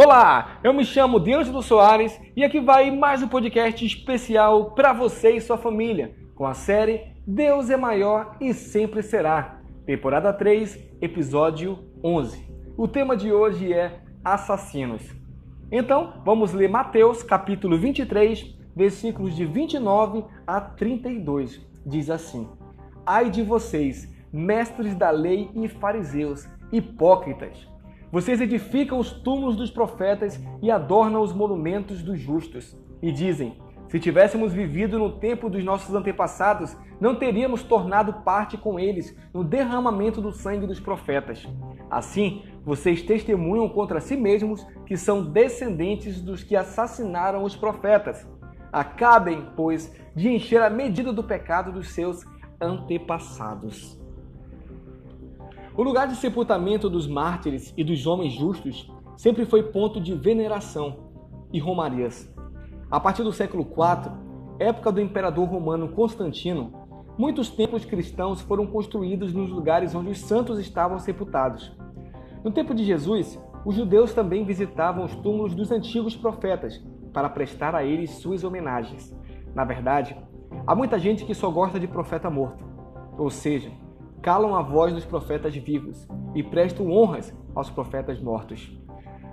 Olá, eu me chamo Deus Soares e aqui vai mais um podcast especial para você e sua família, com a série Deus é maior e sempre será, temporada 3, episódio 11. O tema de hoje é assassinos. Então, vamos ler Mateus capítulo 23, versículos de 29 a 32. Diz assim: Ai de vocês, mestres da lei e fariseus, hipócritas! Vocês edificam os túmulos dos profetas e adornam os monumentos dos justos. E dizem: se tivéssemos vivido no tempo dos nossos antepassados, não teríamos tornado parte com eles no derramamento do sangue dos profetas. Assim, vocês testemunham contra si mesmos que são descendentes dos que assassinaram os profetas. Acabem, pois, de encher a medida do pecado dos seus antepassados. O lugar de sepultamento dos mártires e dos homens justos sempre foi ponto de veneração e romarias. A partir do século IV, época do imperador romano Constantino, muitos templos cristãos foram construídos nos lugares onde os santos estavam sepultados. No tempo de Jesus, os judeus também visitavam os túmulos dos antigos profetas para prestar a eles suas homenagens. Na verdade, há muita gente que só gosta de profeta morto, ou seja, calam a voz dos profetas vivos e prestam honras aos profetas mortos.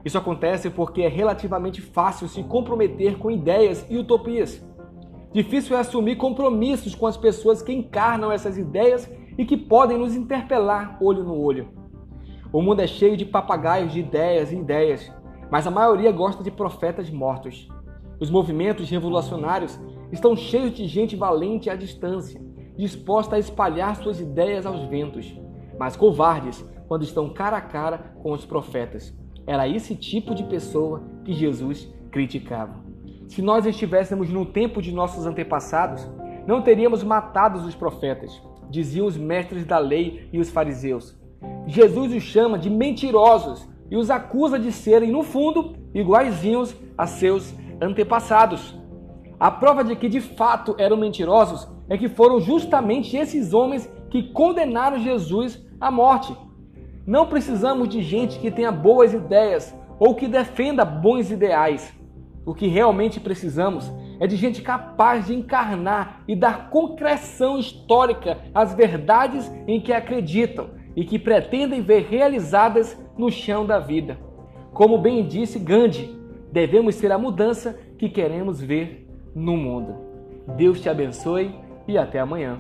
Isso acontece porque é relativamente fácil se comprometer com ideias e utopias. Difícil é assumir compromissos com as pessoas que encarnam essas ideias e que podem nos interpelar olho no olho. O mundo é cheio de papagaios de ideias e ideias, mas a maioria gosta de profetas mortos. Os movimentos revolucionários estão cheios de gente valente à distância, disposta a espalhar suas ideias aos ventos, mas covardes quando estão cara a cara com os profetas. Era esse tipo de pessoa que Jesus criticava. Se nós estivéssemos no tempo de nossos antepassados, não teríamos matado os profetas, diziam os mestres da lei e os fariseus. Jesus os chama de mentirosos e os acusa de serem, no fundo, iguaizinhos a seus antepassados. A prova de que de fato eram mentirosos é que foram justamente esses homens que condenaram Jesus à morte. Não precisamos de gente que tenha boas ideias ou que defenda bons ideais. O que realmente precisamos é de gente capaz de encarnar e dar concreção histórica às verdades em que acreditam e que pretendem ver realizadas no chão da vida. Como bem disse Gandhi, devemos ser a mudança que queremos ver no mundo. Deus te abençoe e até amanhã.